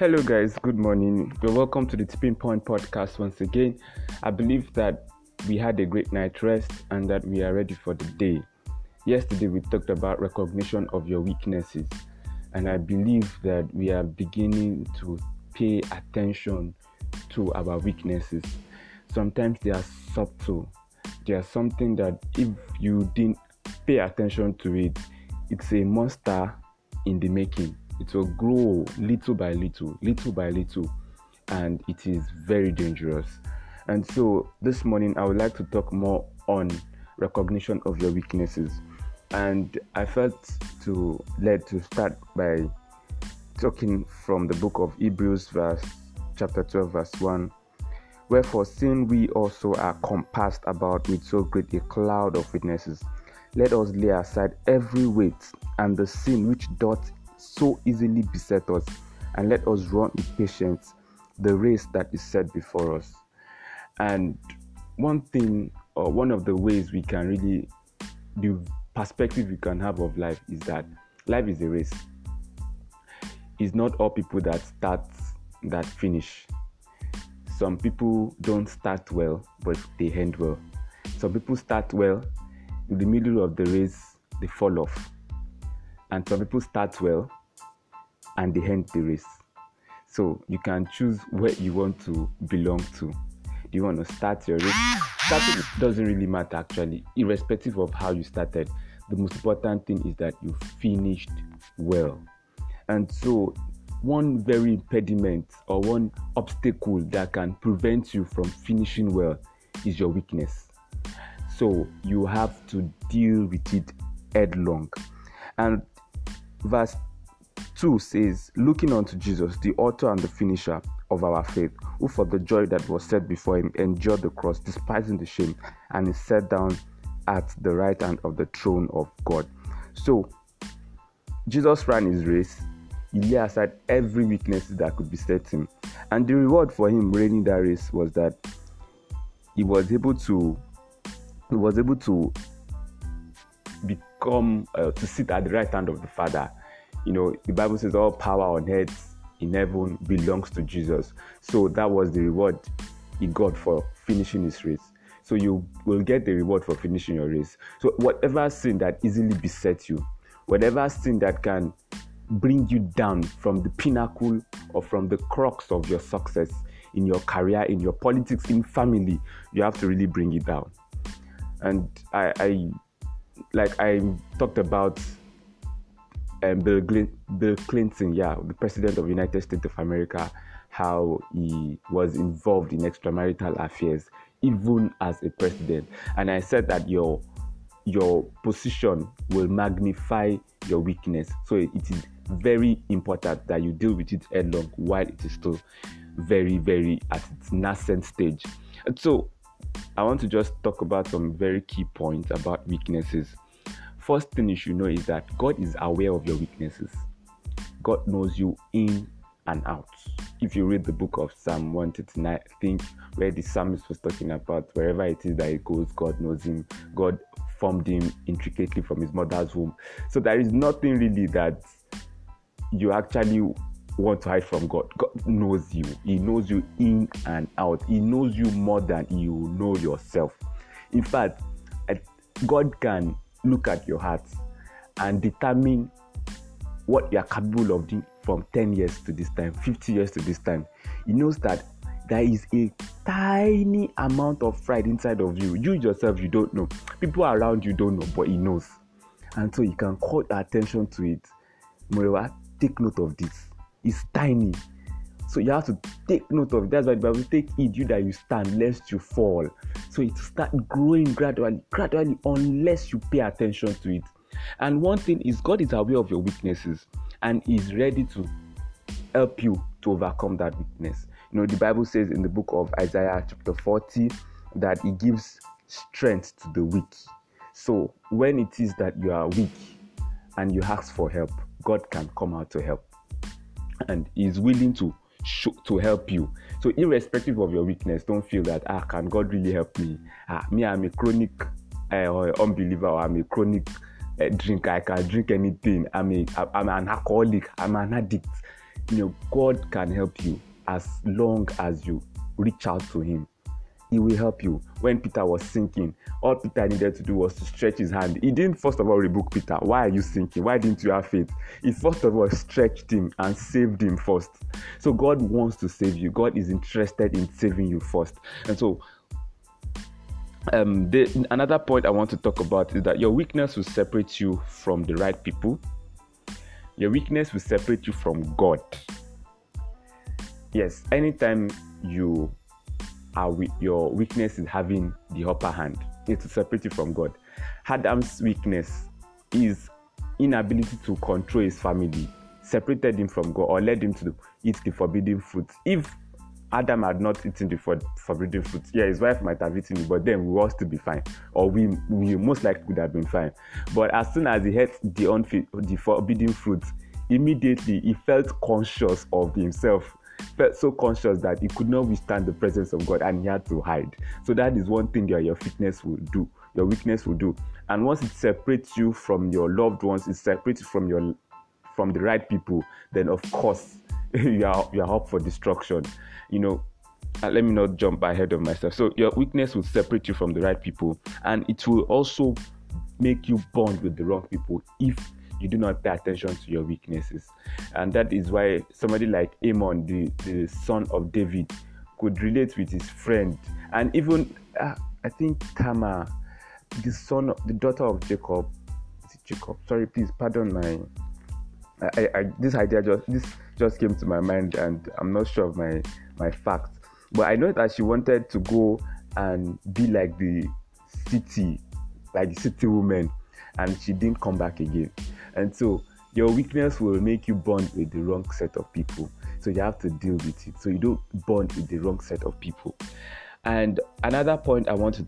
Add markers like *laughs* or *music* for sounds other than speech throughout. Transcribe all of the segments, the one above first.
Hello, guys. Good morning. You're welcome to the Tipping Point podcast once again. I believe that we had a great night rest and that we are ready for the day. Yesterday, we talked about recognition of your weaknesses, and I believe that we are beginning to pay attention to our weaknesses. Sometimes they are subtle, they are something that if you didn't pay attention to it, it's a monster in the making. It will grow little by little, little by little, and it is very dangerous. And so this morning, I would like to talk more on recognition of your weaknesses. And I felt to led to start by talking from the book of Hebrews, verse chapter 12, verse 1. Wherefore, seeing we also are compassed about with so great a cloud of witnesses, let us lay aside every weight and the sin which doth so easily beset us, and let us run with patience the race that is set before us. And one thing, or one of the ways we can really, the perspective we can have of life is that life is a race. It's not all people that start that finish. Some people don't start well, but they end well. Some people start well, in the middle of the race, they fall off. And some people start well and they end the race. So you can choose where you want to belong to. Do you want to start your race? Starting doesn't really matter actually, irrespective of how you started. The most important thing is that you finished well. And so, one very impediment or one obstacle that can prevent you from finishing well is your weakness. So, you have to deal with it headlong. And verse 2 says, Looking unto Jesus, the author and the finisher of our faith, who for the joy that was set before him endured the cross, despising the shame, and is set down at the right hand of the throne of God. So, Jesus ran his race. He lay aside every weakness that could beset him. And the reward for him running that race was that he was able to he was able to become uh, to sit at the right hand of the Father. You know, the Bible says all power on earth in heaven belongs to Jesus. So that was the reward he got for finishing his race. So you will get the reward for finishing your race. So whatever sin that easily besets you, whatever sin that can bring you down from the pinnacle or from the crux of your success in your career, in your politics, in family, you have to really bring it down. And I, I like I talked about um, Bill, Bill Clinton, yeah, the president of the United States of America, how he was involved in extramarital affairs even as a president. And I said that your your position will magnify your weakness. So it is very important that you deal with it headlong while it is still very, very at its nascent stage. So I want to just talk about some very key points about weaknesses first thing you should know is that God is aware of your weaknesses. God knows you in and out. If you read the book of Psalm 139, I think where the psalmist was talking about wherever it is that he goes, God knows him. God formed him intricately from his mother's womb. So there is nothing really that you actually want to hide from God. God knows you. He knows you in and out. He knows you more than you know yourself. In fact, God can look at your heart and determine what you are capable of doing from 10 years to this time, 50 years to this time. He knows that there is a tiny amount of pride inside of you. You yourself, you don't know. People around you don't know, but he knows. And so you can call attention to it. Moreover, take note of this. It's tiny. So you have to take note of it. That's why the Bible take heed you that you stand lest you fall. So it start growing gradually, gradually, unless you pay attention to it. And one thing is God is aware of your weaknesses and is ready to help you to overcome that weakness. You know, the Bible says in the book of Isaiah, chapter 40, that He gives strength to the weak. So when it is that you are weak and you ask for help, God can come out to help. And is willing to show, to help you. So irrespective of your weakness, don't feel that ah can God really help me? Ah me I'm a chronic uh, unbeliever or I'm a chronic uh, drinker. I can drink anything. I'm a I'm an alcoholic. I'm an addict. you know, God can help you as long as you reach out to Him. He will help you. When Peter was sinking, all Peter needed to do was to stretch his hand. He didn't first of all rebuke Peter. Why are you sinking? Why didn't you have faith? He first of all stretched him and saved him first. So God wants to save you. God is interested in saving you first. And so um, the, another point I want to talk about is that your weakness will separate you from the right people. Your weakness will separate you from God. Yes, anytime you are with your weakness is having the upper hand, it will separate you from God. Adam's weakness is inability to control his family, separated him from God, or led him to eat the forbidden fruit. If Adam had not eaten the for- forbidden fruit, yeah, his wife might have eaten it, but then we will still be fine, or we, we most likely would have been fine. But as soon as he ate the, unfi- the forbidden fruit, immediately he felt conscious of himself felt so conscious that he could not withstand the presence of God and he had to hide. So that is one thing that your fitness will do, your weakness will do. And once it separates you from your loved ones, it separates you from your from the right people, then of course *laughs* you are you are up for destruction. You know, uh, let me not jump ahead of myself. So your weakness will separate you from the right people, and it will also make you bond with the wrong people if you do not pay attention to your weaknesses. And that is why somebody like Amnon, the, the son of David, could relate with his friend. And even, uh, I think Tamar, the son, the daughter of Jacob, Jacob? Sorry, please pardon my. I, I, this idea just this just came to my mind, and I'm not sure of my my facts. But I know that she wanted to go and be like the city, like the city woman, and she didn't come back again. And so your weakness will make you bond with the wrong set of people. So you have to deal with it. So you don't bond with the wrong set of people. And another point I want to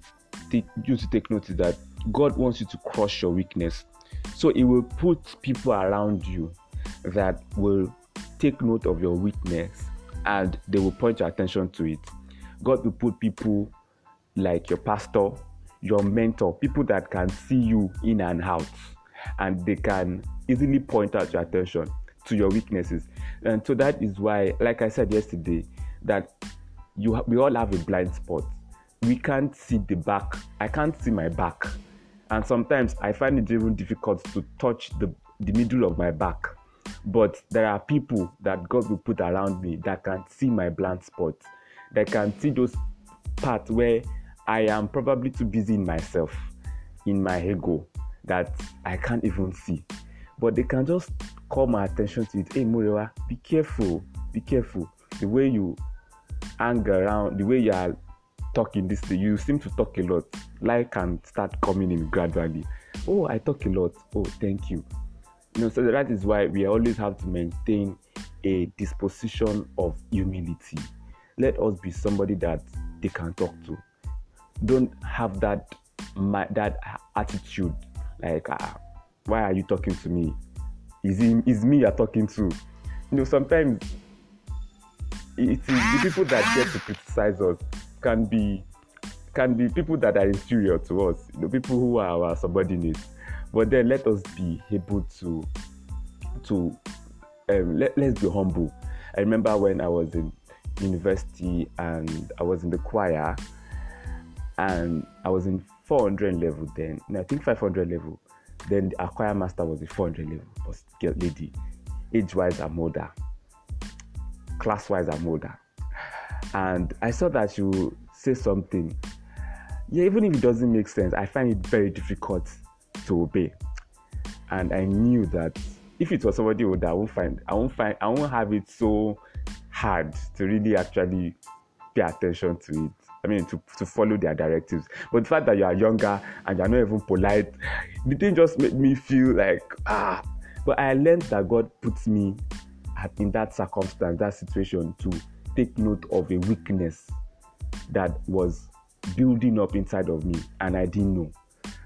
take you to take note is that God wants you to crush your weakness. So He will put people around you that will take note of your weakness and they will point your attention to it. God will put people like your pastor, your mentor, people that can see you in and out and they can easily point out your attention to your weaknesses. And so that is why, like I said yesterday, that you we all have a blind spot. We can't see the back. I can't see my back. And sometimes I find it even difficult to touch the, the middle of my back. But there are people that God will put around me that can see my blind spots, that can see those parts where I am probably too busy in myself, in my ego, that I can't even see. But they can just call my attention to it. Hey, Murewa, be careful, be careful. The way you hang around, the way you are talking this day, you seem to talk a lot. Life can start coming in gradually. Oh, I talk a lot. Oh, thank you. You know, so that is why we always have to maintain a disposition of humility. Let us be somebody that they can talk to. Don't have that that attitude like, ah, why are you talking to me? Is is me you're talking to? You know, sometimes it is the people that get to criticize us can be can be people that are inferior to us, you know, people who are our subordinates. But then let us be able to to um, let, let's be humble. I remember when I was in university and I was in the choir and I was in 400 level then. And I think 500 level. Then the acquire master was the 400 level. But lady, age wise, I'm older. Class wise, I'm older. And I saw that she would say something. Yeah, even if it doesn't make sense, I find it very difficult to obey. And I knew that if it was somebody older, I won't find I won't find I won't have it so hard to really actually pay attention to it. I mean, to, to follow their directives. But the fact that you are younger and you're not even polite, the thing just made me feel like, ah. But I learned that God puts me in that circumstance, that situation, to take note of a weakness that was building up inside of me and I didn't know.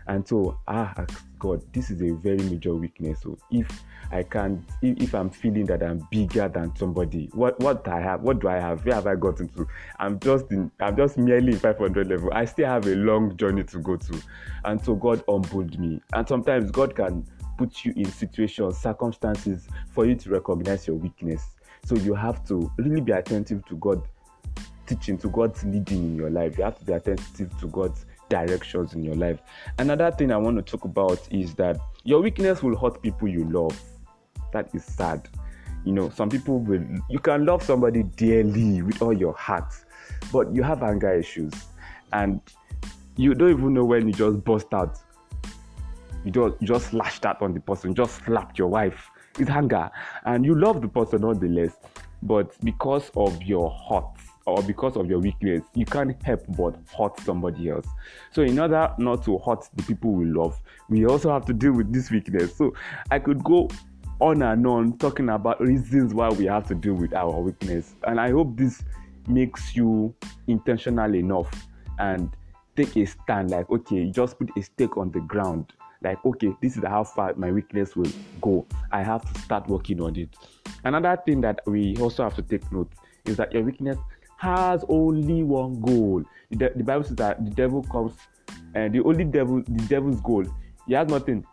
And so I asked God, this is a very major weakness. So if I can if, if, I'm feeling that I'm bigger than somebody, what what I have, what do I have? Where have I gotten to? I'm just in I'm just merely in 500 level. I still have a long journey to go to. And so God humbled me. And sometimes God can put you in situations, circumstances for you to recognize your weakness. So you have to really be attentive to God teaching, to God's leading in your life. You have to be attentive to God's directions in your life. Another thing I want to talk about is that your weakness will hurt people you love. That is sad. You know, some people will, you can love somebody dearly with all your heart, but you have anger issues and you don't even know when you just burst out. You just, you just lashed out on the person, just slapped your wife. It's anger. And you love the person nonetheless, but because of your heart, or because of your weakness, you can't help but hurt somebody else. So, in order not to hurt the people we love, we also have to deal with this weakness. So, I could go on and on talking about reasons why we have to deal with our weakness. And I hope this makes you intentional enough and take a stand like, okay, just put a stake on the ground. Like, okay, this is how far my weakness will go. I have to start working on it. Another thing that we also have to take note is that your weakness has only one goal. The, the Bible says that the devil comes, and the only devil, the devil's goal, he has nothing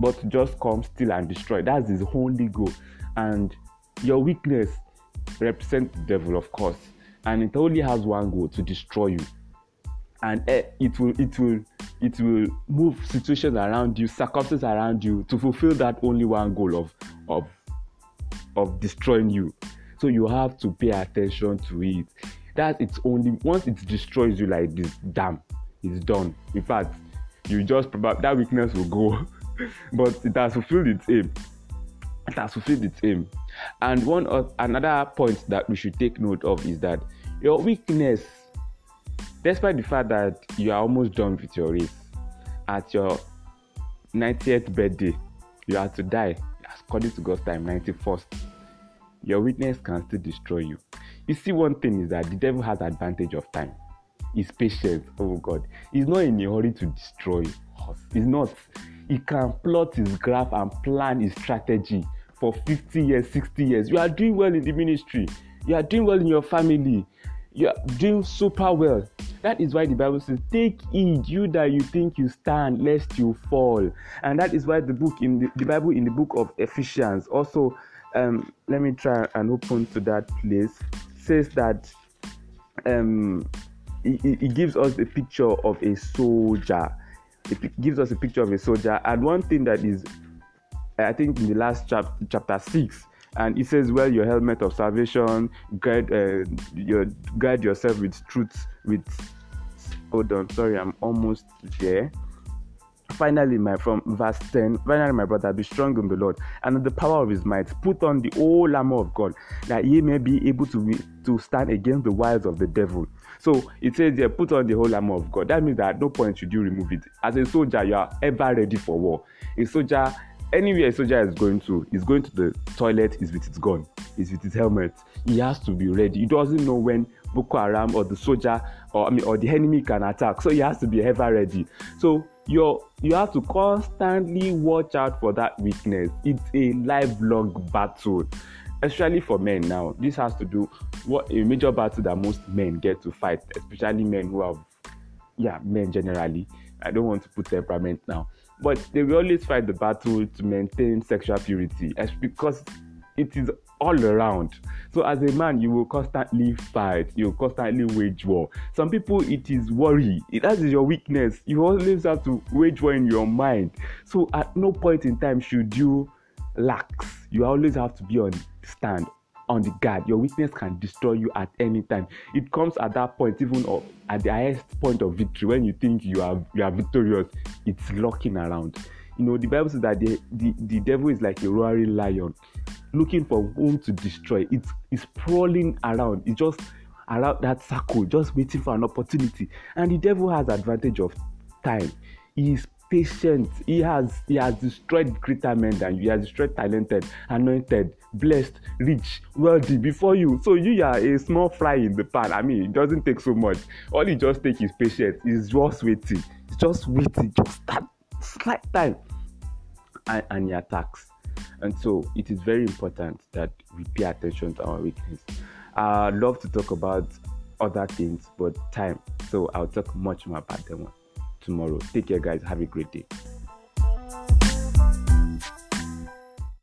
but just come, steal, and destroy. That's his only goal. And your weakness represents the devil, of course, and it only has one goal to destroy you. And eh, it will, it will, it will move situations around you, circumstances around you to fulfill that only one goal of, of, of destroying you. So you have to pay attention to it. That it's only once it destroys you like this, damn, it's done. In fact, you just probably that weakness will go, *laughs* but it has fulfilled its aim. It has fulfilled its aim. And one of, another point that we should take note of is that your weakness, despite the fact that you are almost done with your race, at your 90th birthday, you have to die according to God's time, 91st your weakness can still destroy you. You see, one thing is that the devil has advantage of time. He's patient. Oh God, he's not in a hurry to destroy us. He's not. He can plot his graph and plan his strategy for 50 years, 60 years. You are doing well in the ministry. You are doing well in your family. You are doing super well. That is why the Bible says, Take heed, you that you think you stand, lest you fall. And that is why the book in the, the Bible in the book of Ephesians also um, let me try and open to that place. Says that um, it, it gives us a picture of a soldier. It gives us a picture of a soldier. And one thing that is i think in the last chapter chapter 6 and it says "Well, your helmet of salvation. Guide uh, your guide yourself with truth with hold on sorry i'm almost there Finally, my from verse 10, finally, my brother, be strong in the Lord and in the power of his might. Put on the whole armor of God, that ye may be able to, be, to stand against the wiles of the devil. So it says there, put on the whole armor of God. That means that at no point should you remove it. As a soldier, you are ever ready for war. A soldier, anywhere a soldier is going to, is going to the toilet, is with his gun, is with his helmet. He has to be ready. He doesn't know when Boko Haram or the soldier or I mean or the enemy can attack. So he has to be ever ready. So you you have to constantly watch out for that weakness. It's a lifelong battle especially for men now. This has to do what a major battle that most men get to fight especially men who have yeah men generally. I don't want to put temperament now but they will always fight the battle to maintain sexual purity as because it is all around. So as a man, you will constantly fight, you will constantly wage war. Some people, it is worry. That is your weakness. You always have to wage war in your mind. So at no point in time should you lax. You always have to be on stand, on the guard. Your weakness can destroy you at any time. It comes at that point, even at the highest point of victory, when you think you are you are victorious, it's locking around. You know, the Bible says that the, the, the devil is like a roaring lion looking for whom to destroy. It's, it's prowling around. It's just around that circle, just waiting for an opportunity. And the devil has advantage of time. He is patient. He has he has destroyed greater men than you. He has destroyed talented, anointed, blessed, rich, wealthy before you. So you are a small fly in the pan. I mean, it doesn't take so much. All he just takes is patience. He's just waiting. He's just waiting. Just that slight time, and, and he attacks. And so it is very important that we pay attention to our weakness. I'd love to talk about other things, but time. So I'll talk much more about them tomorrow. Take care, guys. Have a great day.